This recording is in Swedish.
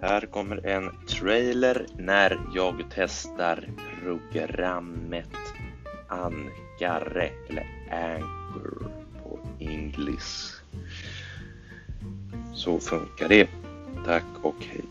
Här kommer en trailer när jag testar programmet Ankare eller Anchor på English. Så funkar det. Tack och hej.